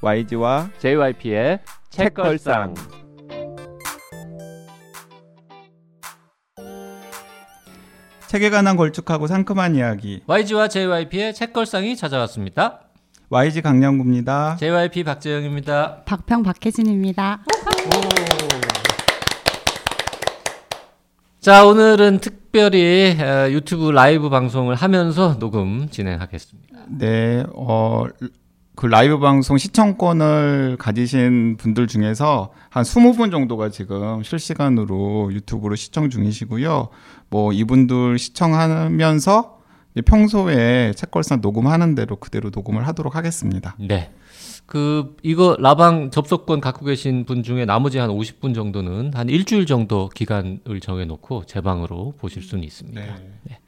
YG와 JYP의 책걸상. 책에 관한 걸쭉하고 상큼한 이야기 YG와 JYP의 책걸상이 찾아왔습니다. YG 강량구입니다. JYP 박재영입니다. 박평 박혜진입니다. 자, 오늘은 특별히 어, 유튜브 라이브 방송을 하면서 녹음 진행하겠습니다. 네, 어, 그 라이브 방송 시청권을 가지신 분들 중에서 한 20분 정도가 지금 실시간으로 유튜브로 시청 중이시고요. 뭐 이분들 시청하면서 평소에 책걸상 녹음하는 대로 그대로 녹음을 하도록 하겠습니다. 네. 그 이거 라방 접속권 갖고 계신 분 중에 나머지 한 50분 정도는 한 일주일 정도 기간을 정해 놓고 제 방으로 보실 수는 있습니다. 네.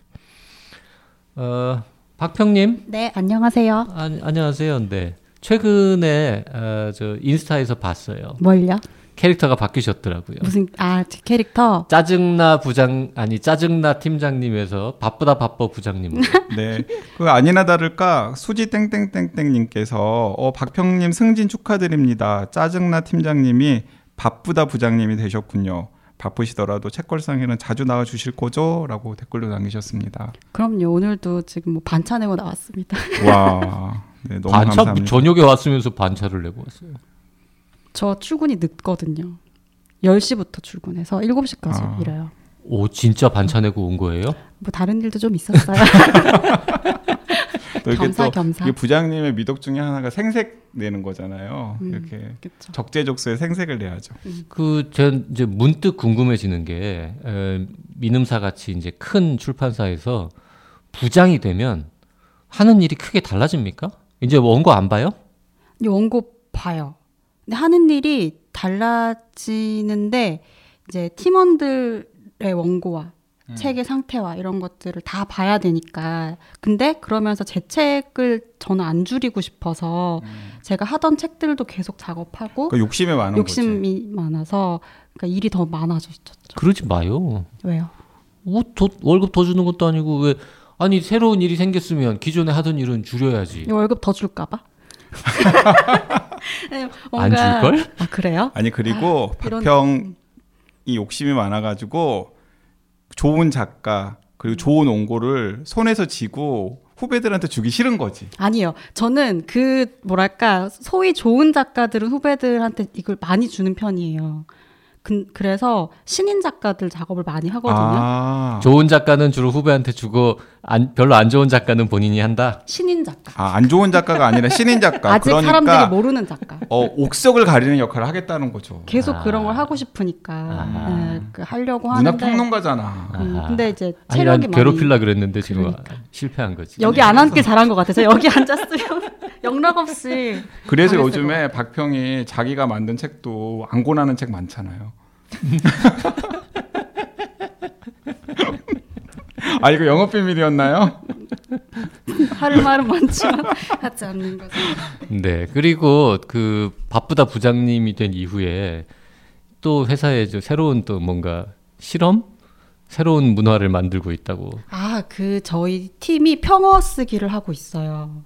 어, 박평 님 네, 안녕하세요. 아, 안녕하세요. 네. 최근에 어, 저 인스타에서 봤어요. 뭘요? 캐릭터가 바뀌셨더라고요. 무슨 아, 제 캐릭터 짜증나 부장 아니 짜증나 팀장님에서 바쁘다 바빠 부장님. 네. 그 아니나 다를까 수지 땡땡땡땡님께서 어 박평님 승진 축하드립니다. 짜증나 팀장님이 바쁘다 부장님이 되셨군요. 바쁘시더라도 책걸상에는 자주 나와 주실 거죠?라고 댓글로 남기셨습니다. 그럼요. 오늘도 지금 뭐 반차 내고 나왔습니다. 와, 네, 너무 반차 감사합니다. 저녁에 왔으면서 반차를 내고 왔어요. 저 출근이 늦거든요. 10시부터 출근해서 7시까지 아. 일해요. 오 진짜 반차 내고 온 거예요? 뭐 다른 일도 좀 있었어요. 또 이게 또 겸사겸사. 이게 부장님의 미덕 중에 하나가 생색 내는 거잖아요. 음. 이렇게 그렇죠. 적재적소에 생색을 내야죠. 그제 이제 문득 궁금해지는 게 에, 민음사 같이 이제 큰 출판사에서 부장이 되면 하는 일이 크게 달라집니까? 이제 원고 안 봐요? 원고 봐요. 근데 하는 일이 달라지는데 이제 팀원들의 원고와 음. 책의 상태와 이런 것들을 다 봐야 되니까. 근데 그러면서 제 책을 저는 안 줄이고 싶어서 제가 하던 책들도 계속 작업하고 그 욕심에 많은 거지. 욕심이 많아서 그러니까 일이 더 많아졌죠. 그러지 마요. 왜요? 뭐 더, 월급 더 주는 것도 아니고 왜 아니 새로운 일이 생겼으면 기존에 하던 일은 줄여야지. 이 월급 더 줄까봐? 네, 안 뭔가- 줄걸? 아 그래요? 아니 그리고 이런- 박평이 욕심이 많아가지고 좋은 작가 그리고 좋은 원고를 손에서 쥐고 후배들한테 주기 싫은 거지. 아니요. 저는 그 뭐랄까 소위 좋은 작가들은 후배들한테 이걸 많이 주는 편이에요. 그, 그래서 신인 작가들 작업을 많이 하거든요. 아, 좋은 작가는 주로 후배한테 주고 안, 별로 안 좋은 작가는 본인이 한다. 신인 작가. 아, 안 좋은 작가가 아니라 신인 작가. 아직 그러니까 사람들이 모르는 작가. 어, 옥석을 가리는 역할을 하겠다는 거죠. 계속 아. 그런 걸 하고 싶으니까 아. 네, 그 하려고 하는데. 문화평론가잖아. 음. 근데 이제 아니 체력이 난 많이 괴롭힐라 그랬는데 지금 그러니까. 실패한 거지. 여기 안 앉길 잘한 것 같아요. 저 여기 앉았으면 영락 없이 그래서 요즘에 박평이 자기가 만든 책도 안 고나는 책 많잖아요. 아 이거 영업 비밀이었나요? 하루 말은 많지만 하지 않는 거죠. 네. 그리고 그 바쁘다 부장님이 된 이후에 또 회사에 저 새로운 또 뭔가 실험 새로운 문화를 만들고 있다고. 아, 그 저희 팀이 평어 쓰기를 하고 있어요.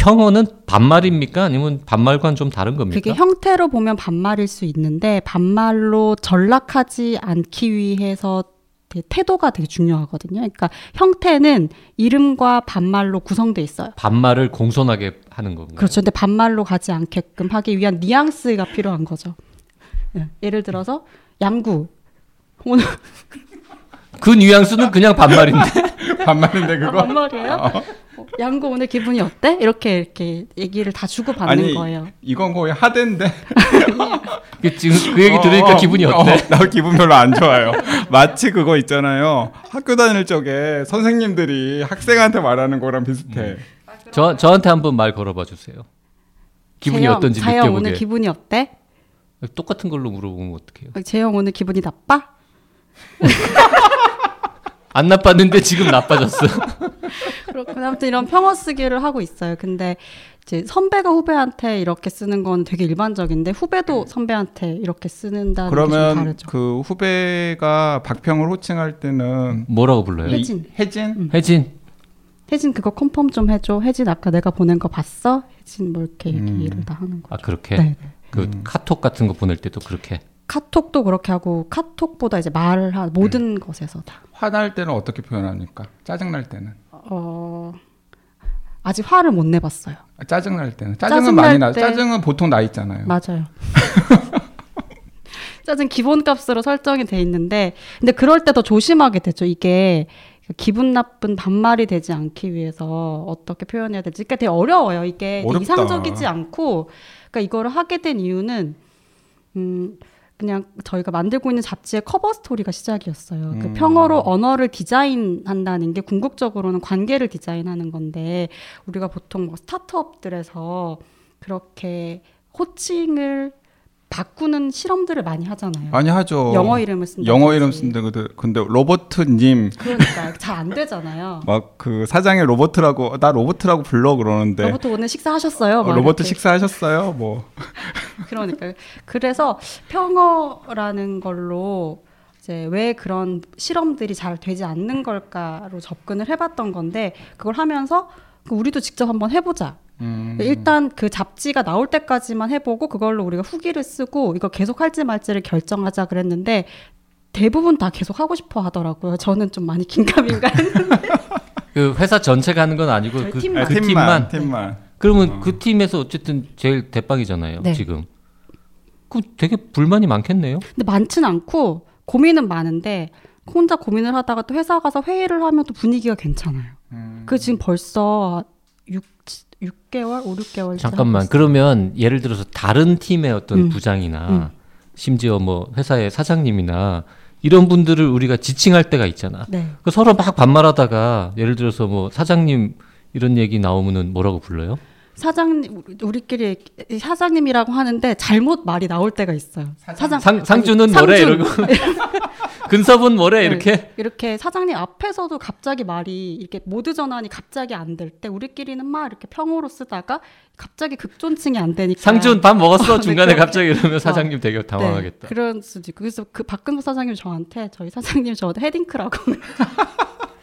평어는 반말입니까? 아니면 반말과는 좀 다른 겁니까? 그게 형태로 보면 반말일 수 있는데 반말로 전락하지 않기 위해서 되게 태도가 되게 중요하거든요. 그러니까 형태는 이름과 반말로 구성돼 있어요. 반말을 공손하게 하는 건가요? 그렇죠. 근데 반말로 가지 않게끔 하기 위한 뉘앙스가 필요한 거죠. 예. 예를 들어서 양구 오늘 그 뉘앙스는 그냥 반말인데. 반말인데 아, 그거? 반말이에요? 어, 양구 오늘 기분이 어때? 이렇게 이렇게 얘기를 다 주고 받는 아니 거예요. 이건 거의 하대인데. 그 지금 그 얘기 들으니까 어, 어, 기분이 어, 어때? 나 기분 별로 안 좋아요. 마치 그거 있잖아요. 학교 다닐 적에 선생님들이 학생한테 말하는 거랑 비슷해. 저 저한테 한번 말 걸어봐 주세요. 기분이 재영, 어떤지 자영 느껴보게. 오늘 기분이 어때? 똑같은 걸로 물어보면 어떡해요? 재영 오늘 기분이 나빠? 안 나빴는데 지금 나빠졌어. 그렇군. 아무튼 이런 평어 쓰기를 하고 있어요. 근데 이제 선배가 후배한테 이렇게 쓰는 건 되게 일반적인데 후배도 선배한테 이렇게 쓰는다는 게좀 그러면 다르죠. 그 후배가 박평을 호칭할 때는 뭐라고 불러요? 혜진. 혜진? 혜진. 혜진 그거 컨펌 좀 해줘. 혜진 아까 내가 보낸 거 봤어? 혜진 뭐 이렇게 음. 얘기를 다 하는 거. 아 그렇게 네. 그 음. 카톡 같은 거 보낼 때도 그렇게 카톡도 그렇게 하고 카톡보다 이제 말을 하 모든 것에서 다. 화날 때는 어떻게 표현합니까? 짜증 날 때는. 어 아직 화를 못 내봤어요. 아, 짜증 날 때는. 짜증은 짜증 날 많이 나. 때- 짜증은 보통 나 있잖아요. 맞아요. 짜증 기본값으로 설정이 돼 있는데 근데 그럴 때 더 조심하게 되죠. 이게 기분 나쁜 반말이 되지 않기 위해서 어떻게 표현해야 될지 그러니까 되게 어려워요. 이게 어렵다. 이상적이지 않고 그러니까 이거를 하게 된 이유는 음 그냥 저희가 만들고 있는 잡지의 커버 스토리가 시작이었어요. 그 음. 평어로 언어를 디자인한다는 게 궁극적으로는 관계를 디자인하는 건데 우리가 보통 뭐 스타트업들에서 그렇게 호칭을 바꾸는 실험들을 많이 하잖아요. 많이 하죠. 영어 이름을 쓴다. 영어 이름 쓴데 근데, 근데 로버트님 그러니까 잘 안 되잖아요. 막 그 사장이 로버트라고 나 로버트라고 불러 그러는데 로버트 오늘 식사하셨어요? 어, 막 로버트. 식사하셨어요? 뭐 그러니까 그래서 평어라는 걸로 이제 왜 그런 실험들이 잘 되지 않는 걸까로 접근을 해봤던 건데 그걸 하면서 그 우리도 직접 한번 해보자. 음. 일단 그 잡지가 나올 때까지만 해보고 그걸로 우리가 후기를 쓰고 이거 계속 할지 말지를 결정하자 그랬는데 대부분 다 계속 하고 싶어 하더라고요. 저는 좀 많이 긴가민가 했는데 그 회사 전체가 하는 건 아니고 그, 팀만. 그 아, 팀만, 팀만. 그러면 어. 그 팀에서 어쨌든 제일 대빵이잖아요 네. 지금 그 되게 불만이 많겠네요 근데 많진 않고 고민은 많은데 혼자 고민을 하다가 또 회사 가서 회의를 하면 또 분위기가 괜찮아요. 음. 그 지금 벌써 6, 6개월, 5, 6개월 잠깐만 그러면 예를 들어서 다른 팀의 어떤 음. 부장이나 음. 심지어 뭐 회사의 사장님이나 이런 분들을 우리가 지칭할 때가 있잖아 네. 그 서로 막 반말하다가 예를 들어서 뭐 사장님 이런 얘기 나오면은 뭐라고 불러요? 사장님 우리끼리 사장님이라고 하는데 잘못 말이 나올 때가 있어요. 사장 상, 상주는 아니, 뭐래 상준. 이러고 근섭은 뭐래 네. 이렇게 이렇게 사장님 앞에서도 갑자기 말이 이렇게 모드 전환이 갑자기 안 될 때 우리끼리는 막 이렇게 평어로 쓰다가 갑자기 극존칭이 안 되니까 상준 밥 먹었어 어, 네, 중간에 그렇게. 갑자기 이러면 사장님 되게 당황하겠다. 네, 그런 있고 그래서 그 박근수 사장님 저한테 저희 사장님 저한테 헤딩크라고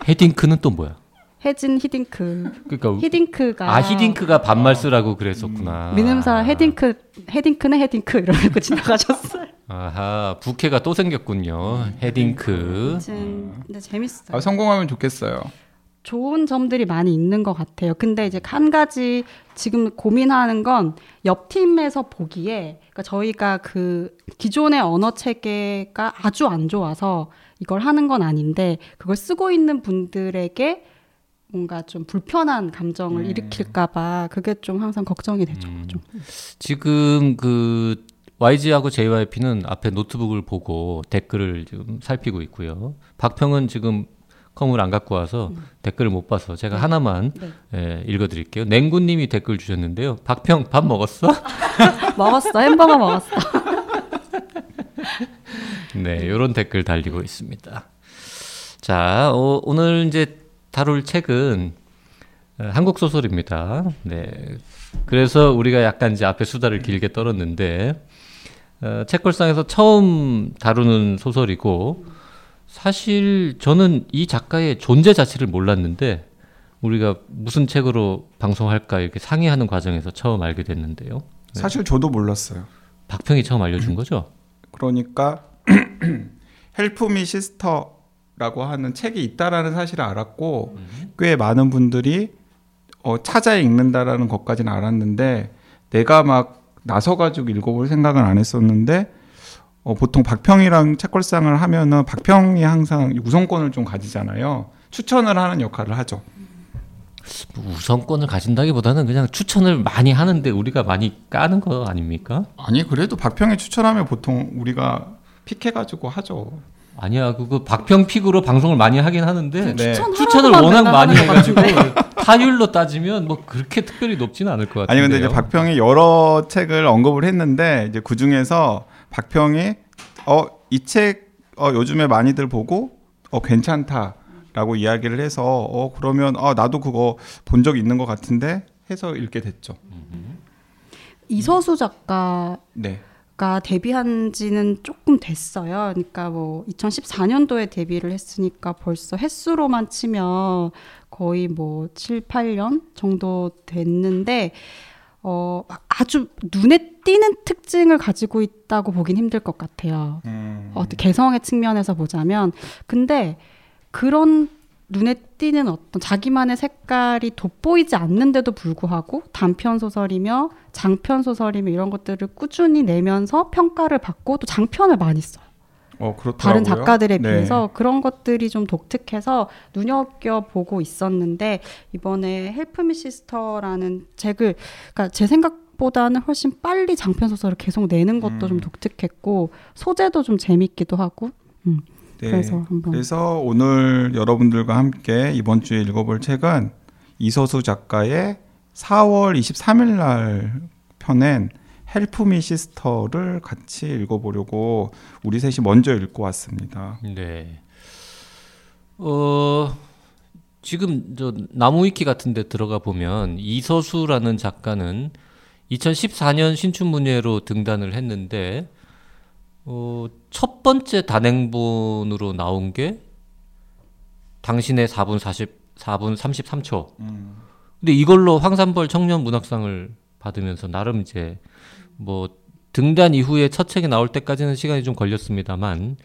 헤딩크는 또 뭐야? 혜진 히딩크 그러니까 히딩크가 아 히딩크가 반말 쓰라고 그랬었구나. 민음사 헤딩크 헤딩크는 헤딩크 이러고 지나가셨어요. 아하 부캐가 또 생겼군요. 헤딩크. 근데 재밌어요. 아, 성공하면 좋겠어요. 좋은 점들이 많이 있는 것 같아요. 근데 이제 한 가지 지금 고민하는 건 옆 팀에서 보기에 그러니까 저희가 그 기존의 언어 체계가 아주 안 좋아서 이걸 하는 건 아닌데 그걸 쓰고 있는 분들에게 뭔가 좀 불편한 감정을 음. 일으킬까봐 그게 좀 항상 걱정이 되죠. 음. 좀. 지금 그 YG하고 JYP는 앞에 노트북을 보고 댓글을 지금 살피고 있고요. 박평은 지금 컴을 안 갖고 와서 댓글을 못 봐서 제가 하나만 네. 예, 읽어드릴게요. 냉구님이 댓글 주셨는데요. 박평 밥 먹었어? 먹었어 햄버거 먹었어. 네, 이런 댓글 달리고 있습니다. 자, 어, 오늘 이제 다룰 책은 어, 한국 소설입니다. 네, 그래서 우리가 약간 이제 앞에 수다를 길게 떨었는데 어, 책걸상에서 처음 다루는 소설이고 사실 저는 이 작가의 존재 자체를 몰랐는데 우리가 무슨 책으로 방송할까 이렇게 상의하는 과정에서 처음 알게 됐는데요. 사실 저도 몰랐어요. 박평이 처음 알려준 거죠? 그러니까 Help Me Sister 라고 하는 책이 있다라는 사실을 알았고 꽤 많은 분들이 어, 찾아 읽는다라는 것까지는 알았는데 내가 막 나서 가지고 읽어볼 생각은 안 했었는데 어, 보통 박평이랑 책걸상을 하면은 박평이 항상 우선권을 좀 가지잖아요. 추천을 하는 역할을 하죠. 우선권을 가진다기보다는 그냥 추천을 많이 하는데 우리가 많이 까는 거 아닙니까? 아니 그래도 박평이 추천하면 보통 우리가 픽해가지고 하죠. 아니야, 그거 박평 픽으로 방송을 많이 하긴 하는데 네. 추천 추천을 워낙 많이 해가지고. 타율로 따지면 뭐 그렇게 특별히 높지는 않을 것 같아요. 아니 근데 이제 박평이 여러 책을 언급을 했는데 이제 그 중에서 박평이 어이책 어, 요즘에 많이들 보고 어 괜찮다라고 이야기를 해서 어 그러면 어 나도 그거 본 적 있는 것 같은데 해서 읽게 됐죠. 이서수 작가 네. 작가 데뷔한 지는 조금 됐어요. 그러니까 뭐 2014년도에 데뷔를 했으니까 벌써 횟수로만 치면 거의 뭐 7, 8년 정도 됐는데 어 아주 눈에 띄는 특징을 가지고 있다고 보긴 힘들 것 같아요. 음. 어, 개성의 측면에서 보자면 근데 그런 눈에 띄는 어떤 자기만의 색깔이 돋보이지 않는데도 불구하고 단편 소설이며 장편 소설이며 이런 것들을 꾸준히 내면서 평가를 받고 또 장편을 많이 써요. 어. 다른 작가들에 네. 비해서 그런 것들이 좀 독특해서 눈여겨 보고 있었는데 이번에 Help Me Sister라는 책을 그러니까 제 생각보다는 훨씬 빨리 장편 소설을 계속 내는 것도 음. 좀 독특했고 소재도 좀 재밌기도 하고 음, 네. 그래서 한번 그래서 오늘 여러분들과 함께 이번 주에 읽어볼 책은 이서수 작가의 4월 23일 날 펴낸 Help Me Sister를 같이 읽어보려고 우리 셋이 먼저 읽고 왔습니다. 네. 어 지금 저 나무위키 같은 데 들어가 보면 이서수라는 작가는 2014년 신춘문예로 등단을 했는데 어, 첫 번째 단행본으로 나온 게 당신의 4분 40 4분 33초. 근데 이걸로 황산벌 청년 문학상을 받으면서 나름 이제 뭐 등단 이후에 첫 책이 나올 때까지는 시간이 좀 걸렸습니다만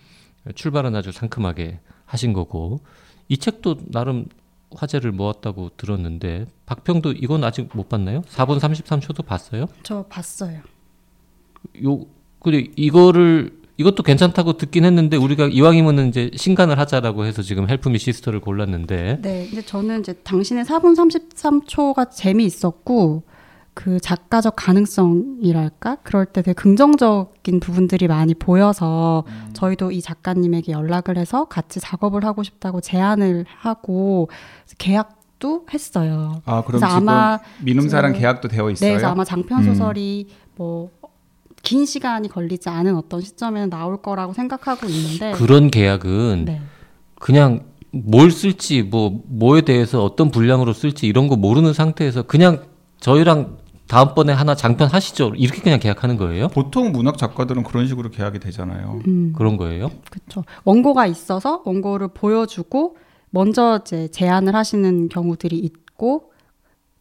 출발은 아주 상큼하게 하신 거고 이 책도 나름 화제를 모았다고 들었는데 박평도 이건 아직 못 봤나요? 4분 33초도 봤어요? 저 봤어요. 요 근데 이거를 이것도 괜찮다고 듣긴 했는데 우리가 이왕이면은 이제 신간을 하자라고 해서 지금 Help Me Sister를 골랐는데 네, 근데 저는 이제 당신의 4분 33초가 재미있었고 그 작가적 가능성이랄까 그럴 때 되게 긍정적인 부분들이 많이 보여서 저희도 이 작가님에게 연락을 해서 같이 작업을 하고 싶다고 제안을 하고 계약도 했어요. 아 그럼 그래서 지금 아마 민음사랑 네. 계약도 되어 네, 있어요? 그래서 아마 장편 음. 소설이 뭐 긴 시간이 걸리지 않은 어떤 시점에는 나올 거라고 생각하고 있는데 그런 계약은 네. 그냥 뭘 쓸지 뭐 뭐에 대해서 어떤 분량으로 쓸지 이런 거 모르는 상태에서 그냥 저희랑 다음번에 하나 장편 하시죠 이렇게 그냥 계약하는 거예요? 보통 문학 작가들은 그런 식으로 계약이 되잖아요. 음. 그런 거예요? 그렇죠. 원고가 있어서 원고를 보여주고 먼저 이제 제안을 하시는 경우들이 있고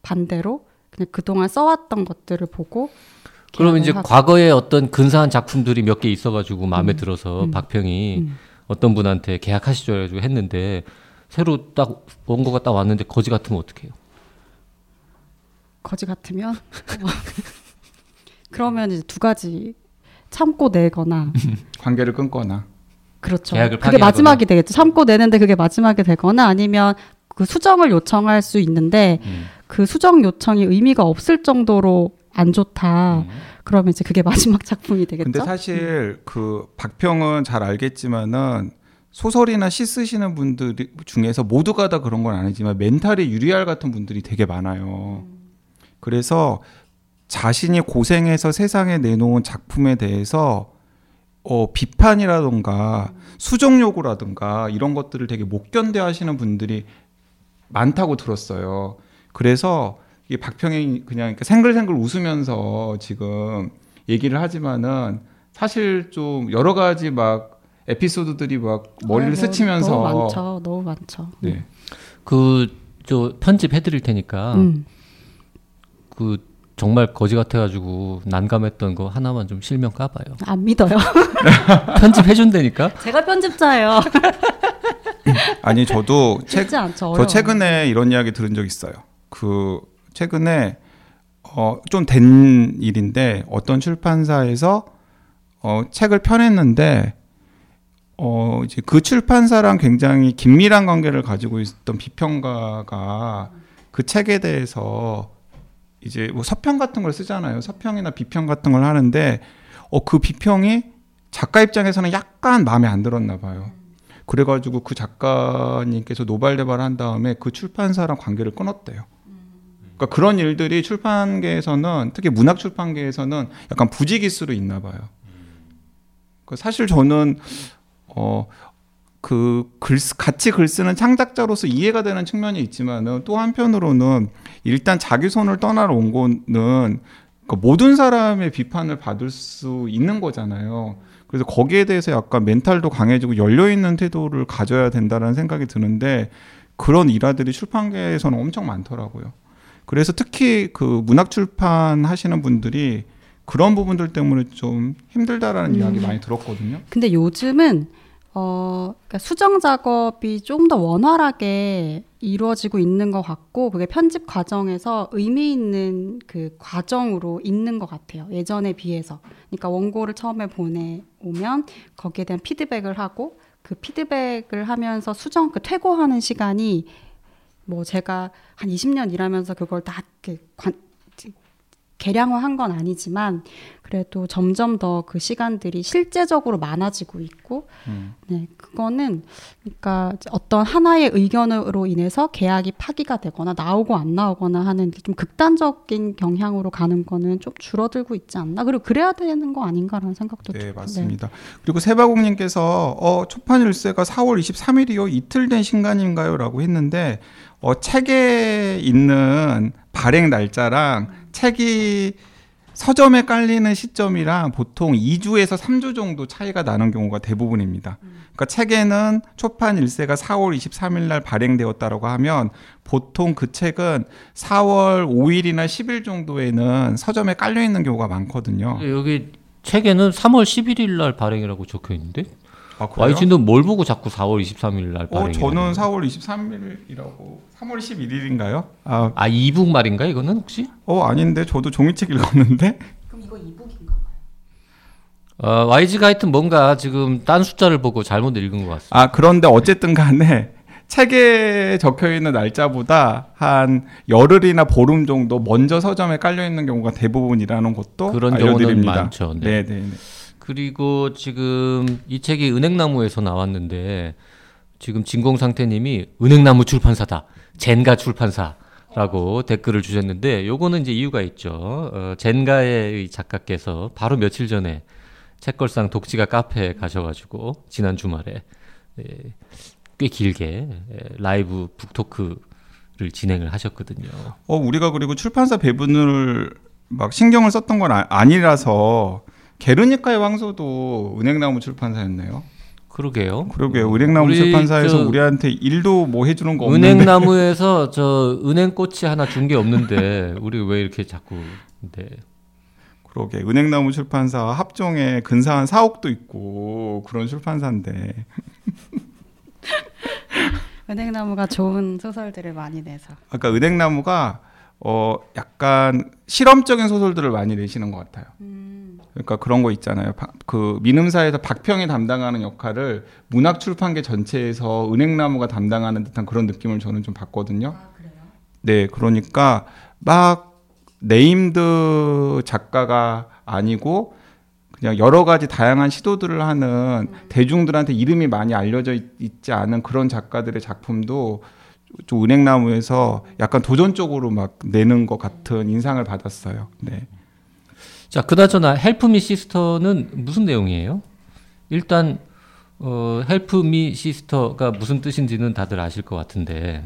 반대로 그냥 그동안 써왔던 것들을 보고 그럼 이제 하고. 과거에 어떤 근사한 작품들이 몇 개 있어가지고 마음에 들어서 음. 박평이 음. 어떤 분한테 계약하시죠 해가지고 했는데 새로 딱 원고가 딱 왔는데 거지 같으면 어떡해요? 거지 같으면 그러면 이제 두 가지 참고 내거나 관계를 끊거나 그렇죠. 계약을 그게 파기하거나. 마지막이 되겠죠. 참고 내는데 그게 마지막이 되거나 아니면 그 수정을 요청할 수 있는데 음. 그 수정 요청이 의미가 없을 정도로 안 좋다. 음. 그러면 이제 그게 마지막 작품이 되겠죠. 근데 사실 그 박평은 잘 알겠지만은 소설이나 시 쓰시는 분들 중에서 모두가 다 그런 건 아니지만 멘탈이 유리알 같은 분들이 되게 많아요. 그래서 자신이 고생해서 세상에 내놓은 작품에 대해서 어, 비판이라던가 수정 요구라든가 이런 것들을 되게 못 견뎌 하시는 분들이 많다고 들었어요. 그래서 이 박평이 그냥 생글생글 웃으면서 지금 얘기를 하지만은 사실 좀 여러 가지 막 에피소드들이 막 머리를 아, 뭐 스치면서 너무 많죠. 너무 많죠. 네. 그저 편집 해드릴 테니까 음. 그 정말 거지 같아가지고 난감했던 거 하나만 좀 실명 까봐요. 안 믿어요. 편집 해준다니까. 제가 편집자예요. 아니 저도 않죠. 저. 최근에 이런 이야기 들은 적 있어요. 그 최근에 어, 좀 된 일인데 어떤 출판사에서 어, 책을 펴냈는데 어, 이제 그 출판사랑 굉장히 긴밀한 관계를 가지고 있었던 비평가가 그 책에 대해서 이제 뭐 서평 같은 걸 쓰잖아요. 서평이나 비평 같은 걸 하는데 어, 그 비평이 작가 입장에서는 약간 마음에 안 들었나 봐요. 그래가지고 그 작가님께서 노발대발을 한 다음에 그 출판사랑 관계를 끊었대요. 그러니까 그런 일들이 출판계에서는 특히 문학 출판계에서는 약간 부지기수로 있나 봐요. 그 사실 저는 어 그 글, 같이 글 쓰는 창작자로서 이해가 되는 측면이 있지만은 또 한편으로는 일단 자기 손을 떠나러 온 거는 그러니까 모든 사람의 비판을 받을 수 있는 거잖아요. 그래서 거기에 대해서 약간 멘탈도 강해지고 열려 있는 태도를 가져야 된다는 생각이 드는데 그런 일화들이 출판계에서는 엄청 많더라고요. 그래서 특히 그 문학 출판 하시는 분들이 그런 부분들 때문에 좀 힘들다라는 음. 이야기 많이 들었거든요. 근데 요즘은 어, 그러니까 수정 작업이 좀더 원활하게 이루어지고 있는 것 같고 그게 편집 과정에서 의미 있는 그 과정으로 있는 것 같아요. 예전에 비해서. 그러니까 원고를 처음에 보내오면 거기에 대한 피드백을 하고 그 피드백을 하면서 수정 그 퇴고하는 시간이 뭐 제가 한 20년 일하면서 그걸 다 이렇게 관, 개량화한 건 아니지만 그래도 점점 더 그 시간들이 실제적으로 많아지고 있고 음. 네 그거는 그러니까 어떤 하나의 의견으로 인해서 계약이 파기가 되거나 나오고 안 나오거나 하는 좀 극단적인 경향으로 가는 거는 좀 줄어들고 있지 않나 그리고 그래야 되는 거 아닌가라는 생각도 네, 들어요. 맞습니다. 그리고 세바공님께서 어, 초판 일세가 4월 23일이요. 이틀 된 신간인가요?라고 했는데 어, 책에 있는 발행 날짜랑 책이 서점에 깔리는 시점이랑 보통 2주에서 3주 정도 차이가 나는 경우가 대부분입니다. 그러니까 책에는 초판 일세가 4월 23일 날 발행되었다라고 하면 보통 그 책은 4월 5일이나 10일 정도에는 서점에 깔려 있는 경우가 많거든요. 여기 책에는 3월 11일 날 발행이라고 적혀 있는데 아? YG는 뭘 보고 자꾸 4월 23일 날 어, 발행? 저는 4월 23일이라고 3월 11일인가요? 아, 아 이북 말인가 이거는 혹시? 어 아닌데 저도 종이책 읽었는데. 그럼 이거 이북인가 봐요. 어, YG가 하여튼 뭔가 지금 딴 숫자를 보고 잘못 읽은 것 같습니다. 아 그런데 어쨌든 간에 책에 적혀 있는 날짜보다 한 열흘이나 보름 정도 먼저 서점에 깔려 있는 경우가 대부분이라는 것도 그런 경우는 알려드립니다. 많죠. 네. 네, 네, 네. 그리고 지금 이 책이 은행나무에서 나왔는데 지금 진공상태님이 은행나무 출판사다, 젠가 출판사 라고 댓글을 주셨는데 요거는 이제 이유가 있죠. 어, 젠가의 이 작가께서 바로 며칠 전에 책걸상 독지가 카페에 가셔가지고 지난 주말에 예, 꽤 길게 예, 라이브 북토크를 진행을 하셨거든요. 어 우리가 그리고 출판사 배분을 막 신경을 썼던 건 아, 아니라서 게르니카의 황소도 은행나무 출판사였네요. 그러게요. 그러게요. 은행나무 우리 출판사에서 저 우리한테 일도 뭐 해주는 거 없는데. 은행나무에서 저 은행꽃이 하나 준 게 없는데 우리 왜 이렇게 자꾸 네. 그러게 은행나무 출판사 합종에 근사한 사옥도 있고 그런 출판사인데 은행나무가 좋은 소설들을 많이 내서. 아까 은행나무가 어 약간 실험적인 소설들을 많이 내시는 것 같아요. 음. 그러니까 그런 거 있잖아요. 바- 그 민음사에서 박평이 담당하는 역할을 문학 출판계 전체에서 은행나무가 담당하는 듯한 그런 느낌을 저는 좀 받거든요. 아? 네, 그러니까 막 named 작가가 아니고 그냥 여러 가지 다양한 시도들을 하는 대중들한테 이름이 많이 알려져 있, 있지 않은 그런 작가들의 작품도 좀 은행나무에서 약간 도전적으로 막 내는 것 같은 인상을 받았어요. 네. 자, 그나저나 Help Me Sister는 무슨 내용이에요? 일단 어, Help Me Sister가 무슨 뜻인지는 다들 아실 것 같은데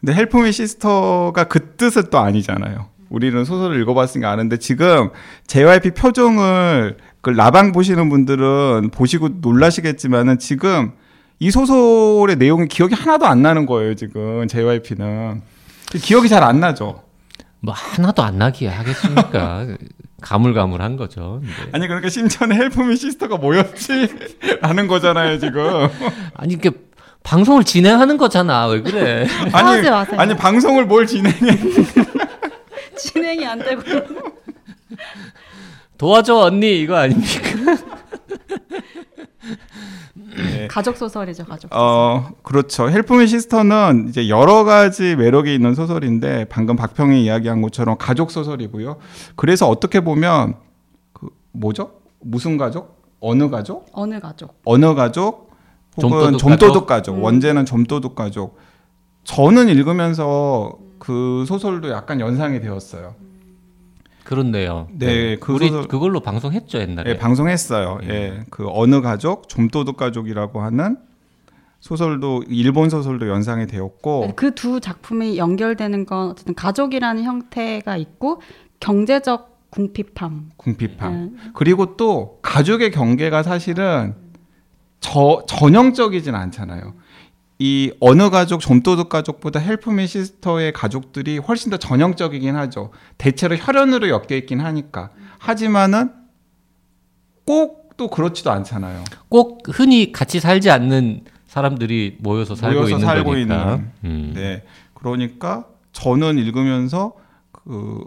근데 Help Me Sister가 그 뜻은 또 아니잖아요. 우리는 소설을 읽어봤으니까 아는데 지금 JYP 표정을 그 라방 보시는 분들은 보시고 놀라시겠지만은 지금 이 소설의 내용이 기억이 하나도 안 나는 거예요. 지금 JYP는 기억이 잘 안 나죠. 뭐 하나도 안 나기야 하겠습니까? 가물가물한 거죠. 네. 아니 그러니까 심지어는 헬프미 시스터가 뭐였지? 라는 거잖아요 지금. 아니 이게 방송을 진행하는 거잖아. 왜 그래? 아니 하지 마세요. 아니 방송을 뭘 진행해? 진행이 안 되고. 도와줘 언니 이거 아닙니까? 네. 가족 소설이죠, 가족. 소설. 어, 그렇죠. 헬프미 시스터는 이제 여러 가지 매력이 있는 소설인데 방금 박평이 이야기한 것처럼 가족 소설이고요. 그래서 어떻게 보면 그 뭐죠? 무슨 가족? 어느 가족? 어느 가족? 어느 가족? 혹은 좀도둑 가족. 음. 원제는 좀도둑 가족. 저는 읽으면서 그 소설도 약간 연상이 되었어요. 그렇네요. 네, 그 우리 소설- 그걸로 방송했죠 옛날에. 예, 방송했어요. 예. 예. 그 어느 가족, 좀도둑 가족이라고 하는 소설도 일본 소설도 연상이 되었고 그 두 작품이 연결되는 건 어쨌든 가족이라는 형태가 있고 경제적 궁핍함. 궁핍함. 네. 그리고 또 가족의 경계가 사실은 저 전형적이진 않잖아요. 이 어느 가족 좀도둑 가족보다 Help Me Sister의 가족들이 훨씬 더 전형적이긴 하죠. 대체로 혈연으로 엮여 있긴 하니까. 하지만은 꼭 또 그렇지도 않잖아요. 꼭 흔히 같이 살지 않는 사람들이 모여서 살고 모여서 있는 살고 거니까. 있는. 음. 네. 그러니까 저는 읽으면서 그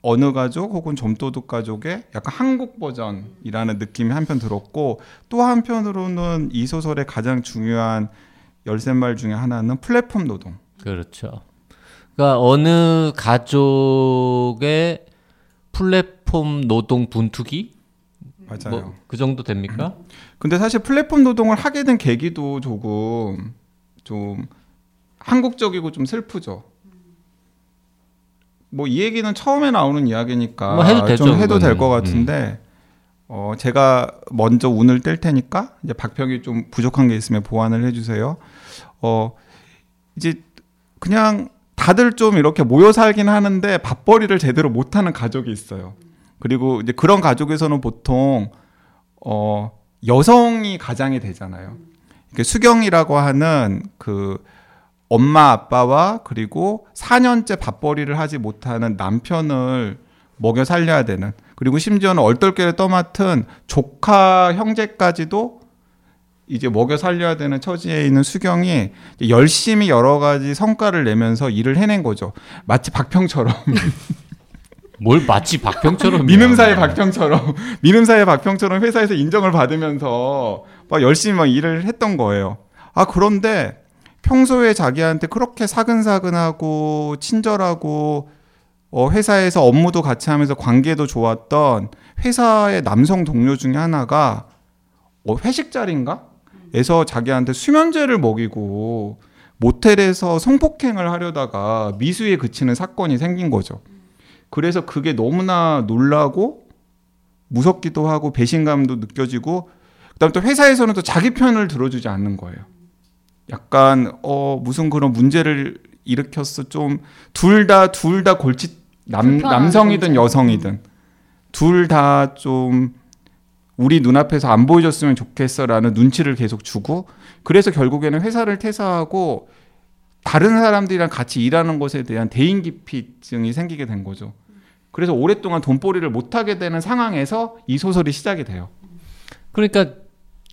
어느 가족 혹은 좀도둑 가족의 약간 한국 버전이라는 느낌이 한편 들었고 또 한편으로는 이 소설의 가장 중요한 열쇠말 중에 하나는 플랫폼 노동. 그렇죠. 그러니까 어느 가족의 플랫폼 노동 분투기 맞아요. 뭐 그 정도 됩니까? 근데 사실 플랫폼 노동을 하게 된 계기도 조금 좀 한국적이고 좀 슬프죠. 뭐 이 얘기는 처음에 나오는 이야기니까 뭐 해도 되죠, 좀 해도 될. 것 같은데 어 제가 먼저 운을 뗄 테니까 이제 박평이 좀 부족한 게 있으면 보완을 해주세요. 어 이제 그냥 다들 좀 이렇게 모여 살긴 하는데 밥벌이를 제대로 못하는 가족이 있어요. 그리고 이제 그런 가족에서는 보통 어 여성이 가장이 되잖아요. 수경이라고 하는 그 엄마 아빠와 그리고 4년째 밥벌이를 하지 못하는 남편을 먹여 살려야 되는 그리고 심지어는 얼떨결에 떠맡은 조카 형제까지도 이제 먹여 살려야 되는 처지에 있는 수경이 열심히 여러 가지 성과를 내면서 일을 해낸 거죠. 마치 박평처럼 뭘 마치 박평처럼 미능사의 박평처럼 미능사의 박평처럼 회사에서 인정을 받으면서 막 열심히 막 일을 했던 거예요. 아 그런데 평소에 자기한테 그렇게 사근사근하고 친절하고 어, 회사에서 업무도 같이 하면서 관계도 좋았던 회사의 남성 동료 중에 하나가 어, 회식 자리인가? 에서 자기한테 수면제를 먹이고 모텔에서 성폭행을 하려다가 미수에 그치는 사건이 생긴 거죠. 그래서 그게 너무나 놀라고 무섭기도 하고 배신감도 느껴지고 그다음 또 회사에서는 또 자기 편을 들어주지 않는 거예요. 약간 어 무슨 그런 문제를 일으켰어 좀 둘 다 둘 다 골치 남 남성이든. 여성이든 둘 다 좀 우리 눈앞에서 안 보여줬으면 좋겠어라는 눈치를 계속 주고 그래서 결국에는 회사를 퇴사하고 다른 사람들이랑 같이 일하는 것에 대한 대인 기피증이 생기게 된 거죠. 그래서 오랫동안 돈벌이를 못 하게 되는 상황에서 이 소설이 시작이 돼요. 그러니까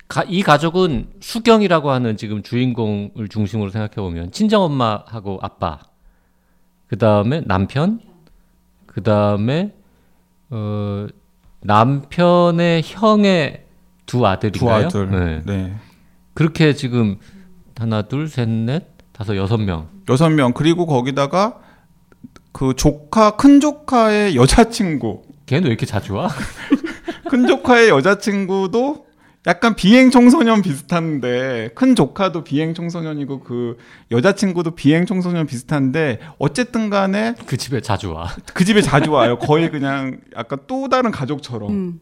가- 이 가족은 수경이라고 하는 지금 주인공을 중심으로 생각해 보면 친정 엄마하고 아빠, 그 다음에 남편, 그 다음에 어, 남편의 형의 두 아들인가요? 두 아들. 네. 네. 그렇게 지금 하나, 둘, 셋, 넷, 다섯, 여섯 명. 여섯 명 그리고 거기다가 그 조카 큰 조카의 여자친구 걔는 왜 이렇게 자주 와? 큰 조카의 여자친구도 약간 비행 청소년 비슷한데 큰 조카도 비행 청소년이고 그 여자친구도 비행 청소년 비슷한데 어쨌든 간에 그 집에 자주 와. 그 집에 자주 와요. 거의 그냥 약간 또 다른 가족처럼. 음.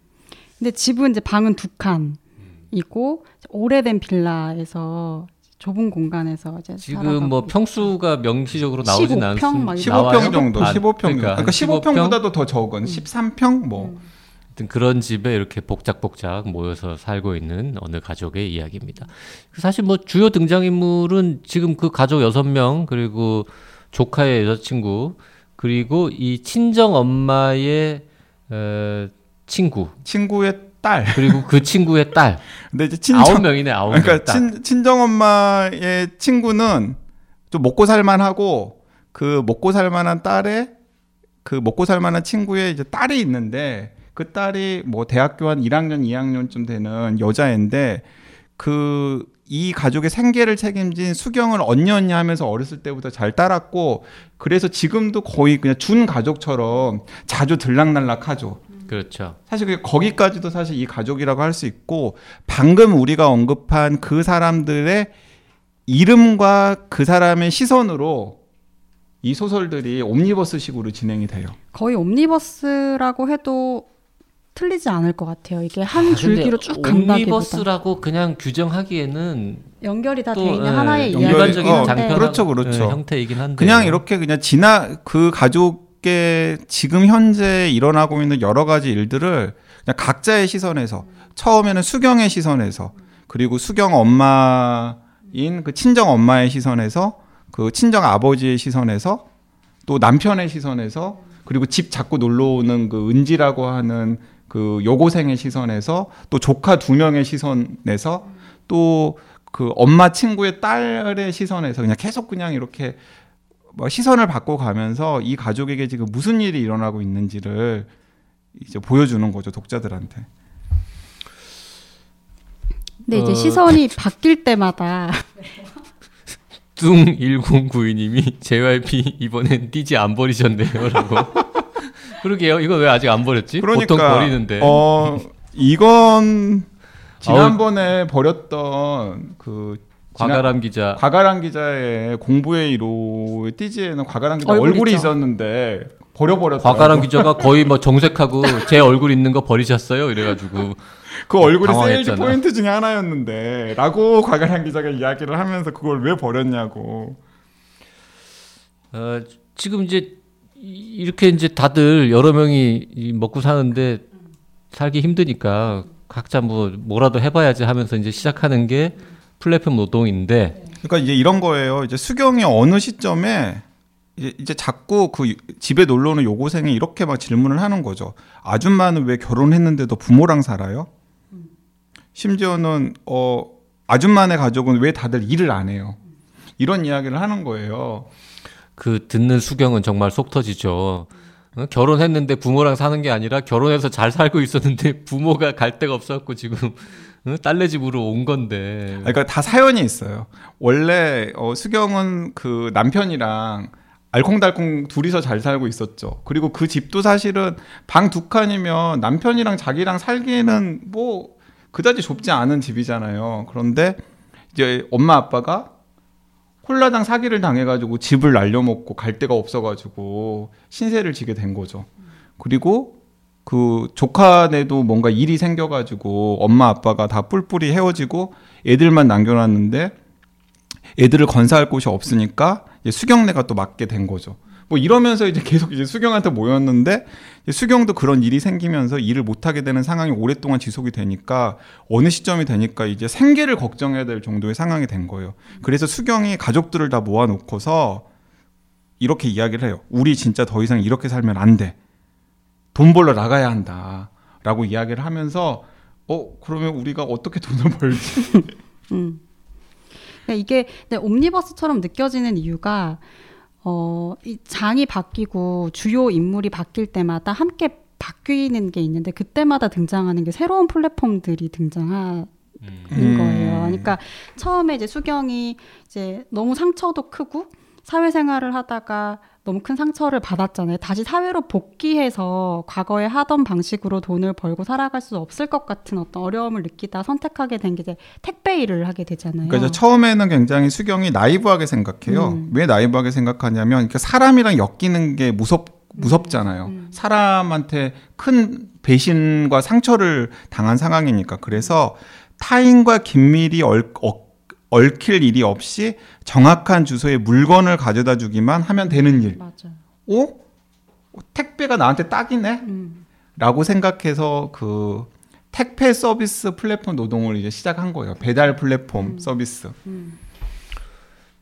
근데 집은 이제 방은 두 칸이고 오래된 빌라에서 좁은 공간에서 이제 지금 뭐 평수가 명시적으로 나오진 15평 않습니다. 막 15평 정도, 아, 15평 정도. 그러니까, 그러니까 15평? 15평보다도 더 적은 13평 뭐. 하여튼 그런 집에 이렇게 복작복작 모여서 살고 있는 어느 가족의 이야기입니다. 사실 뭐 주요 등장인물은 지금 그 가족 여섯 명 그리고 조카의 여자친구 그리고 이 친정 엄마의 어, 친구 친구의 딸. 그리고 그 친구의 딸 근데 이제 친정 아홉 명이네 아홉 명. 그러니까 딸. 친, 친정 엄마의 친구는 좀 먹고 살만하고 그 먹고 살만한 딸의 그 먹고 살만한 친구의 이제 딸이 있는데 그 딸이 뭐 대학교 한 1학년 2학년쯤 되는 여자애인데 그 이 가족의 생계를 책임진 수경을 언니 언니 하면서 어렸을 때부터 잘 따랐고 그래서 지금도 거의 그냥 준 가족처럼 자주 들락날락하죠. 그렇죠. 사실 그 거기까지도 사실 이 가족이라고 할 수 있고 방금 우리가 언급한 그 사람들의 이름과 그 사람의 시선으로 이 소설들이 옴니버스식으로 진행이 돼요. 거의 옴니버스라고 해도 틀리지 않을 것 같아요. 이게 한 아, 줄기로 쭉 간다기보다 옴니버스라고 그냥 규정하기에는 연결이 다돼또 있는 예, 하나의. 일반적인 어, 장편 그렇죠, 그렇죠. 형태이긴 한데 그냥 이렇게 그냥 지나 그 가족 가족계 지금 현재 일어나고 있는 여러 가지 일들을 그냥 각자의 시선에서 처음에는 수경의 시선에서 그리고 수경 엄마인 그 친정 엄마의 시선에서 그 친정 아버지의 시선에서 또 남편의 시선에서 그리고 집 자꾸 놀러 오는 그 은지라고 하는 그 여고생의 시선에서 또 조카 두 명의 시선에서 또 그 엄마 친구의 딸의 시선에서 그냥 계속 그냥 이렇게 뭐 시선을 바꿔 가면서 이 가족에게 지금 무슨 일이 일어나고 있는지를 이제 보여주는 거죠 독자들한테. 근데 이제 어. 시선이 바뀔 때마다 뚱 1092님이 JYP 이번엔 띠지 안 버리셨네요라고. 그러게요. 이거 왜 아직 안 버렸지? 그러니까 보통 버리는데. 어 이건 지난번에 버렸던 그 곽아람 기자. 곽아람 기자의 공부의 위로의 띠지에는 곽아람 기자 얼굴 얼굴이 있죠. 있었는데 버려버렸다. 곽아람 기자가 거의 뭐 정색하고 제 얼굴 있는 거 버리셨어요? 이래가지고 그 얼굴이 세일즈 당황했잖아. 포인트 중에 하나였는데.라고 과가랑 기자가 이야기를 하면서 그걸 왜 버렸냐고. 어, 지금 이제 이- 이렇게 이제 다들 여러 명이 이 먹고 사는데 살기 힘드니까 각자 뭐 뭐라도 해봐야지 하면서 이제 시작하는 게 플랫폼 노동인데 그러니까 이제 이런 거예요. 이제 수경이 어느 시점에 이제, 이제 자꾸 그 유- 집에 놀러 오는 요고생이 이렇게 막 질문을 하는 거죠. 아줌마는 왜 결혼했는데도 부모랑 살아요? 심지어는 어 아줌마네 가족은 왜 다들 일을 안 해요? 이런 이야기를 하는 거예요. 그 듣는 수경은 정말 속 터지죠. 어, 결혼했는데 부모랑 사는 게 아니라 결혼해서 잘 살고 있었는데 부모가 갈 데가 없었고 지금 어, 딸네 집으로 온 건데. 그러니까 다 사연이 있어요. 원래 어, 수경은 그 남편이랑 알콩달콩 둘이서 잘 살고 있었죠. 그리고 그 집도 사실은 방 두 칸이면 남편이랑 자기랑 살기에는 뭐 그다지 좁지 않은 집이잖아요. 그런데 이제 엄마 아빠가 홀라당 사기를 당해가지고 집을 날려먹고 갈 데가 없어가지고 신세를 지게 된 거죠. 그리고 그 조카네도 뭔가 일이 생겨가지고 엄마 아빠가 다 뿔뿔이 헤어지고 애들만 남겨놨는데 애들을 건사할 곳이 없으니까 수경네가 또 맡게 된 거죠. 뭐 이러면서 이제 계속 이제 수경한테 모였는데 수경도 그런 일이 생기면서 일을 못 하게 되는 상황이 오랫동안 지속이 되니까 어느 시점이 되니까 이제 생계를 걱정해야 될 정도의 상황이 된 거예요. 그래서 수경이 가족들을 다 모아놓고서 이렇게 이야기를 해요. 우리 진짜 더 이상 이렇게 살면 안 돼. 돈 벌러 나가야 한다. 라고 이야기를 하면서 어 그러면 우리가 어떻게 돈을 벌지? 음. 그러니까 이게 네, 옴니버스처럼 느껴지는 이유가 어, 이 장이 바뀌고 주요 인물이 바뀔 때마다 함께 바뀌는 게 있는데 그때마다 등장하는 게 새로운 플랫폼들이 등장하 음. 인 거예요. 그러니까 처음에 이제 수경이 이제 너무 상처도 크고 사회생활을 하다가 너무 큰 상처를 받았잖아요. 다시 사회로 복귀해서 과거에 하던 방식으로 돈을 벌고 살아갈 수 없을 것 같은 어떤 어려움을 느끼다 선택하게 된 게 이제 택배 일을 하게 되잖아요. 그러니까 처음에는 굉장히 수경이 나이브하게 생각해요. 음. 왜 나이브하게 생각하냐면 사람이랑 엮이는 게 무섭 무섭잖아요. 음. 사람한테 큰 배신과 상처를 당한 상황이니까 그래서 타인과 긴밀히 얼, 어, 얽힐 일이 없이 정확한 주소에 물건을 가져다 주기만 하면 되는 일. 맞아요. 어? 택배가 나한테 딱이네? 음. 라고 생각해서 그 택배 서비스 플랫폼 노동을 이제 시작한 거예요. 배달 플랫폼 서비스. 음.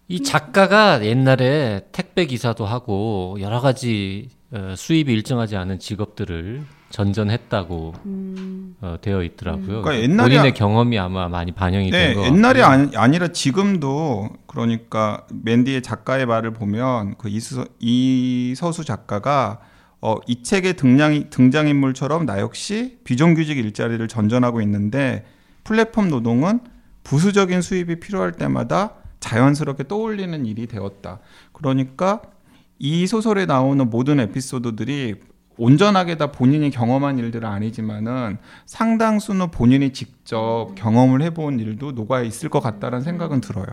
이 작가가 옛날에 택배 기사도 하고 여러 가지 어, 수입이 일정하지 않은 직업들을 전전했다고 음. 어, 되어 있더라고요. 그러니까 옛날에 본인의 아- 경험이 아마 많이 반영이 네, 된 거. 옛날이 아니, 아니라 지금도 그러니까 맨디의 작가의 말을 보면 그 이수, 이서수 작가가 어, 이 책의 등장 등장인물처럼 나 역시 비정규직 일자리를 전전하고 있는데 플랫폼 노동은 부수적인 수입이 필요할 때마다 자연스럽게 떠올리는 일이 되었다. 그러니까 이 소설에 나오는 모든 에피소드들이 온전하게 다 본인이 경험한 일들은 아니지만은 상당수는 본인이 직접 경험을 해본 일도 녹아 있을 것 같다는 생각은 들어요.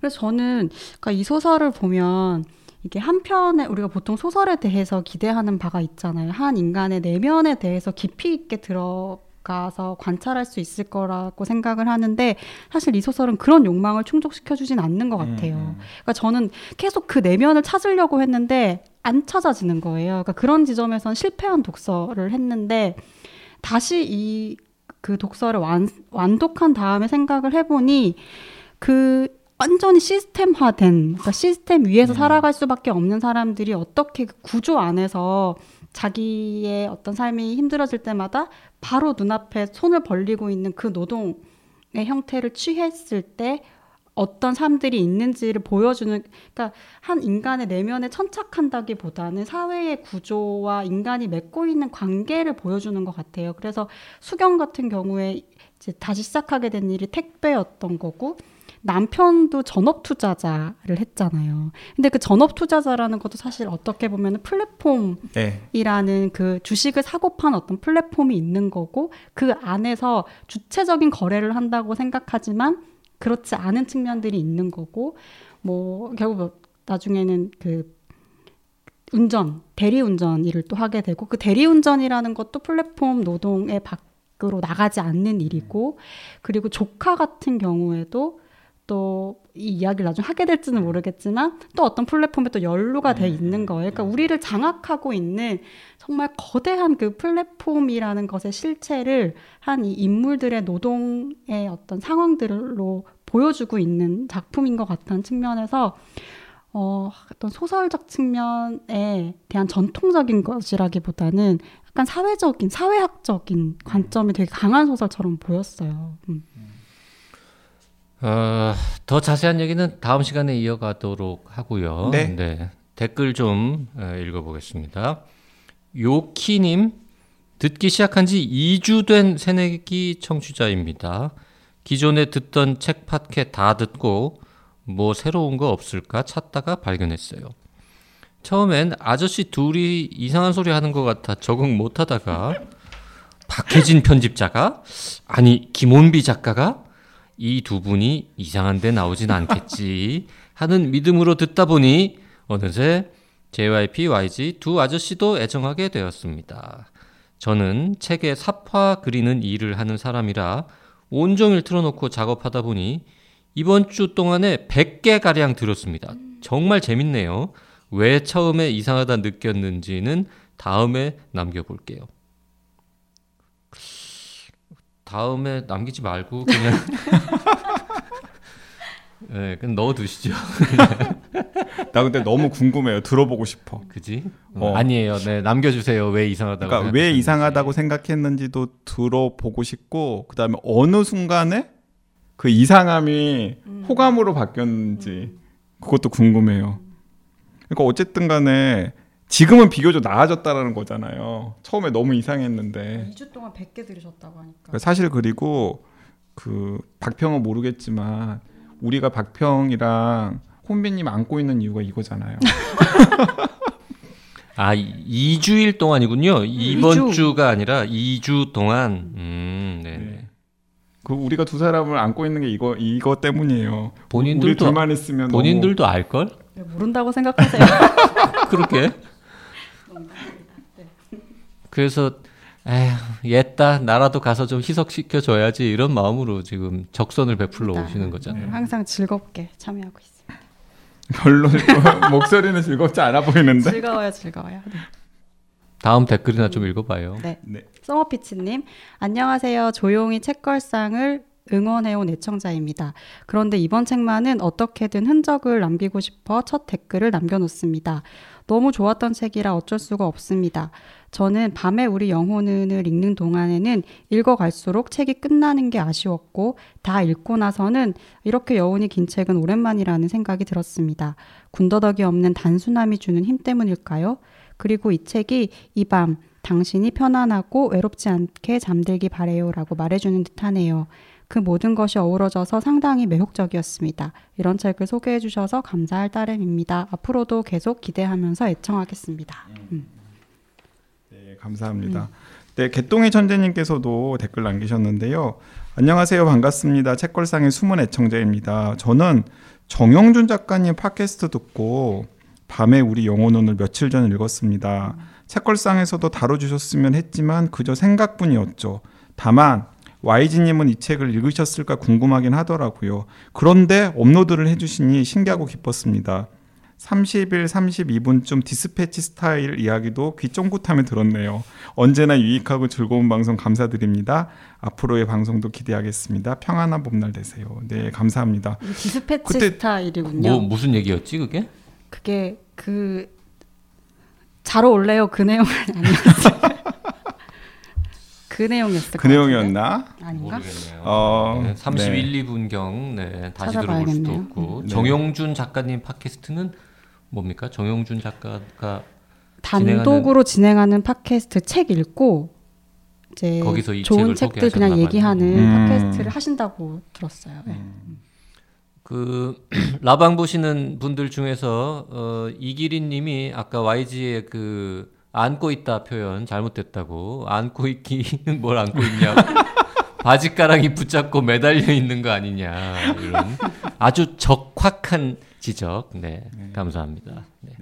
그래서 저는 그러니까 이 소설을 보면 이게 한편에 우리가 보통 소설에 대해서 기대하는 바가 있잖아요. 한 인간의 내면에 대해서 깊이 있게 들어 가서 관찰할 수 있을 거라고 생각을 하는데 사실 이 소설은 그런 욕망을 충족시켜 주진 않는 것 같아요. 음, 음. 그러니까 저는 계속 그 내면을 찾으려고 했는데 안 찾아지는 거예요. 그러니까 그런 지점에선 실패한 독서를 했는데 다시 이 그 독서를 완, 완독한 다음에 생각을 해보니 그 완전히 시스템화된 그러니까 시스템 위에서 음. 살아갈 수밖에 없는 사람들이 어떻게 그 구조 안에서 자기의 어떤 삶이 힘들어질 때마다 바로 눈앞에 손을 벌리고 있는 그 노동의 형태를 취했을 때 어떤 삶들이 있는지를 보여주는 그러니까 한 인간의 내면에 천착한다기보다는 사회의 구조와 인간이 맺고 있는 관계를 보여주는 것 같아요. 그래서 수경 같은 경우에 이제 다시 시작하게 된 일이 택배였던 거고 남편도 전업 투자자를 했잖아요. 근데 그 전업 투자자라는 것도 사실 어떻게 보면 플랫폼 네. 이라는 그 주식을 사고 판 어떤 플랫폼이 있는 거고 그 안에서 주체적인 거래를 한다고 생각하지만 그렇지 않은 측면들이 있는 거고 뭐 결국 나중에는 그 운전 대리 운전 일을 또 하게 되고 그 대리 운전이라는 것도 플랫폼 노동의 밖으로 나가지 않는 일이고 그리고 조카 같은 경우에도 또 이 이야기를 나중에 하게 될지는 모르겠지만 또 어떤 플랫폼에 또 연루가 돼 있는 거예요. 그러니까 우리를 장악하고 있는 정말 거대한 그 플랫폼이라는 것의 실체를 한 이 인물들의 노동의 어떤 상황들로 보여주고 있는 작품인 것 같다는 측면에서 어, 어떤 소설적 측면에 대한 전통적인 것이라기보다는 약간 사회적인, 사회학적인 관점이 되게 강한 소설처럼 보였어요. 음. 어, 더 자세한 얘기는 다음 시간에 이어가도록 하고요. 네. 댓글 좀 어, 읽어보겠습니다. 요키님 듣기 시작한 지 2주 된 새내기 청취자입니다. 기존에 듣던 책 팟캐 다 듣고 뭐 새로운 거 없을까 찾다가 발견했어요. 처음엔 아저씨 둘이 이상한 소리 하는 것 같아 적응 못 하다가 박혜진 편집자가 아니 김원비 작가가 이 두 분이 이상한 데 나오진 않겠지 하는 믿음으로 듣다 보니 어느새 JYP, YG 두 아저씨도 애정하게 되었습니다. 저는 책에 삽화 그리는 일을 하는 사람이라 온종일 틀어놓고 작업하다 보니 이번 주 동안에 100개 가량 들었습니다. 정말 재밌네요. 왜 처음에 이상하다 느꼈는지는 다음에 남겨볼게요. 다음에 남기지 말고 그냥 네, 그냥 넣어두시죠. 나 근데 너무 궁금해요. 들어보고 싶어. 그지? 어. 아니에요. 네, 남겨주세요. 왜 이상하다고? 그러니까 왜. 이상하다고 생각했는지도 들어보고 싶고 그 다음에 어느 순간에 그 이상함이 호감으로 바뀌었는지 그것도 궁금해요. 그러니까 어쨌든 간에 지금은 비교적 나아졌다라는 거잖아요. 처음에 너무 이상했는데 2주 동안 100개 들으셨다고 하니까. 그러니까 사실 그리고 그 박평은 모르겠지만 우리가 박평이랑 혼비님 안고 있는 이유가 이거잖아요. 아, 2주일 동안이군요. 이번 이주. 주가 아니라 2주 동안. 음, 네. 네. 그 우리가 두 사람을 안고 있는 게 이거 이거 때문이에요. 우리 본인들도 둘만 있으면 너무 본인들도 알 걸? 네, 모른다고 생각하세요. 그렇게. 그래서 에휴, 옛다 나라도 가서 좀 희석시켜 줘야지 이런 마음으로 지금 적선을 베풀러 오시는 거잖아요. 네, 항상 즐겁게 참여하고 있습니다. 별로 목소리는 즐겁지 않아 보이는데. 즐거워요, 즐거워요. 네. 다음 댓글이나 좀 읽어봐요. 네. 네. 서머피치님, 안녕하세요. 조용히 책걸상을 응원해온 애청자입니다. 그런데 이번 책만은 어떻게든 흔적을 남기고 싶어 첫 댓글을 남겨놓습니다. 너무 좋았던 책이라 어쩔 수가 없습니다. 저는 밤에 우리 영혼을 읽는 동안에는 읽어갈수록 책이 끝나는 게 아쉬웠고 다 읽고 나서는 이렇게 여운이 긴 책은 오랜만이라는 생각이 들었습니다. 군더더기 없는 단순함이 주는 힘 때문일까요? 그리고 이 책이 이 밤 당신이 편안하고 외롭지 않게 잠들기 바래요라고 말해주는 듯하네요. 그 모든 것이 어우러져서 상당히 매혹적이었습니다. 이런 책을 소개해 주셔서 감사할 따름입니다. 앞으로도 계속 기대하면서 애청하겠습니다. 음. 네, 감사합니다. 네, 개똥의 천재님께서도 댓글 남기셨는데요. 안녕하세요, 반갑습니다. 책걸상의 숨은 애청자입니다. 저는 정용준 작가님 팟캐스트 듣고 밤에 우리 영혼은을 며칠 전 읽었습니다. 책걸상에서도 다뤄주셨으면 했지만 그저 생각뿐이었죠. 다만 YG님은 이 책을 읽으셨을까 궁금하긴 하더라고요. 그런데 업로드를 해주시니 신기하고 기뻤습니다. 30일, 32분쯤 디스패치 스타일 이야기도 귀 쫑긋하며 들었네요. 언제나 유익하고 즐거운 방송 감사드립니다. 앞으로의 방송도 기대하겠습니다. 평안한 봄날 되세요. 네, 감사합니다. 디스패치 그때 스타일이군요. 뭐 무슨 얘기였지 그게? 그게 그잘 어울래요 그 내용은 아니었어요. 그 내용이었을 그? 내용이었나? 아닌가? 모르겠네요. 어, 네, 31, 2분경 네, 다시 들어볼 수도. 없고 네. 정용준 작가님 팟캐스트는 뭡니까? 정용준 작가가 단독으로 진행하는 팟캐스트 책 읽고 이제 거기서 이 좋은 책을 책들 그냥 얘기하는. 음. 팟캐스트를 하신다고 들었어요. 네. 그 라방 보시는 분들 중에서 어, 이기린 님이 아까 YG의 그 안고 있다 표현 잘못됐다고 안고 있기는 뭘 안고 있냐 바지가랑이 붙잡고 매달려 있는 거 아니냐 이런 아주 적확한 지적 네, 감사합니다. 네.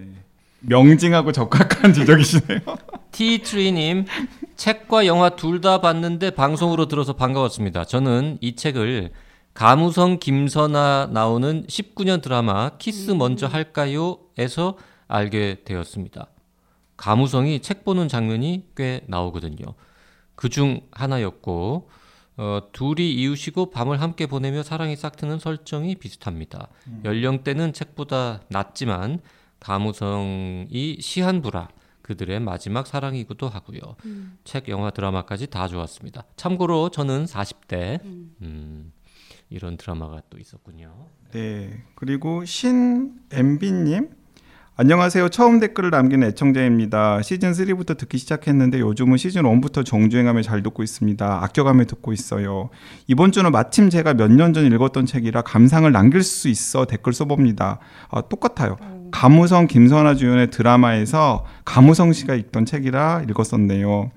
명징하고 적확한 지적이시네요. T3님 책과 영화 둘 다 봤는데 방송으로 들어서 반가웠습니다. 저는 이 책을 가무성 김선아 나오는 19년 드라마 키스 먼저 할까요?에서 알게 되었습니다. 가무성이 책 보는 장면이 꽤 나오거든요. 그 중 하나였고 어, 둘이 이웃이고 밤을 함께 보내며 사랑이 싹트는 설정이 비슷합니다. 연령대는 책보다 낮지만 가무성이 시한부라 그들의 마지막 사랑이기도 하고요. 책, 영화, 드라마까지 다 좋았습니다. 참고로 저는 40대 음, 이런 드라마가 또 있었군요. 네. 그리고 신 MB님 안녕하세요. 처음 댓글을 남기는 애청자입니다. 시즌 3부터 듣기 시작했는데 요즘은 시즌 1부터 정주행하며 잘 듣고 있습니다. 아껴가며 듣고 있어요. 이번 주는 마침 제가 몇 년 전 읽었던 책이라 감상을 남길 수 있어 댓글 써봅니다. 아, 똑같아요. 가무성 김선아 주연의 드라마에서 가무성 씨가 읽던 책이라 읽었었네요.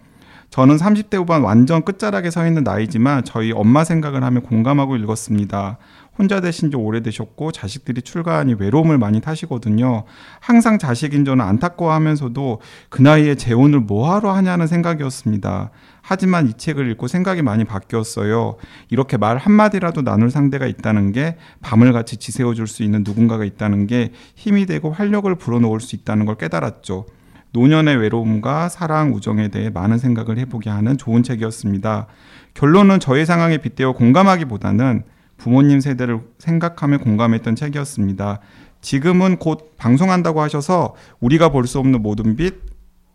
저는 30대 후반 완전 끝자락에 서 있는 나이지만 저희 엄마 생각을 하며 공감하고 읽었습니다. 혼자 되신 지 오래되셨고 자식들이 출가하니 외로움을 많이 타시거든요. 항상 자식인 저는 안타까워하면서도 그 나이에 재혼을 뭐하러 하냐는 생각이었습니다. 하지만 이 책을 읽고 생각이 많이 바뀌었어요. 이렇게 말 한마디라도 나눌 상대가 있다는 게 밤을 같이 지새워줄 수 있는 누군가가 있다는 게 힘이 되고 활력을 불어넣을 수 있다는 걸 깨달았죠. 노년의 외로움과 사랑, 우정에 대해 많은 생각을 해보게 하는 좋은 책이었습니다. 결론은 저의 상황에 빗대어 공감하기보다는 부모님 세대를 생각하며 공감했던 책이었습니다. 지금은 곧 방송한다고 하셔서 우리가 볼 수 없는 모든 빛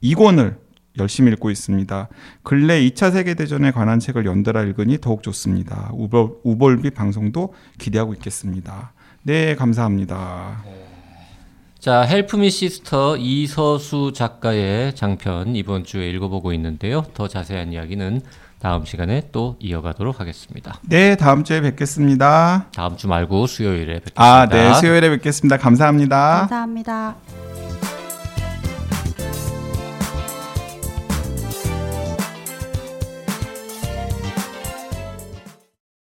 2권을 열심히 읽고 있습니다. 근래 2차 세계대전에 관한 책을 연달아 읽으니 더욱 좋습니다. 우벌, 우벌빛 방송도 기대하고 있겠습니다. 네, 감사합니다. 자, 헬프미 시스터 이서수 작가의 장편 이번 주에 읽어보고 있는데요. 더 자세한 이야기는 다음 시간에 또 이어가도록 하겠습니다. 네, 다음 주에 뵙겠습니다. 다음 주 말고 수요일에 뵙겠습니다. 아, 네, 수요일에 뵙겠습니다. 감사합니다. 감사합니다.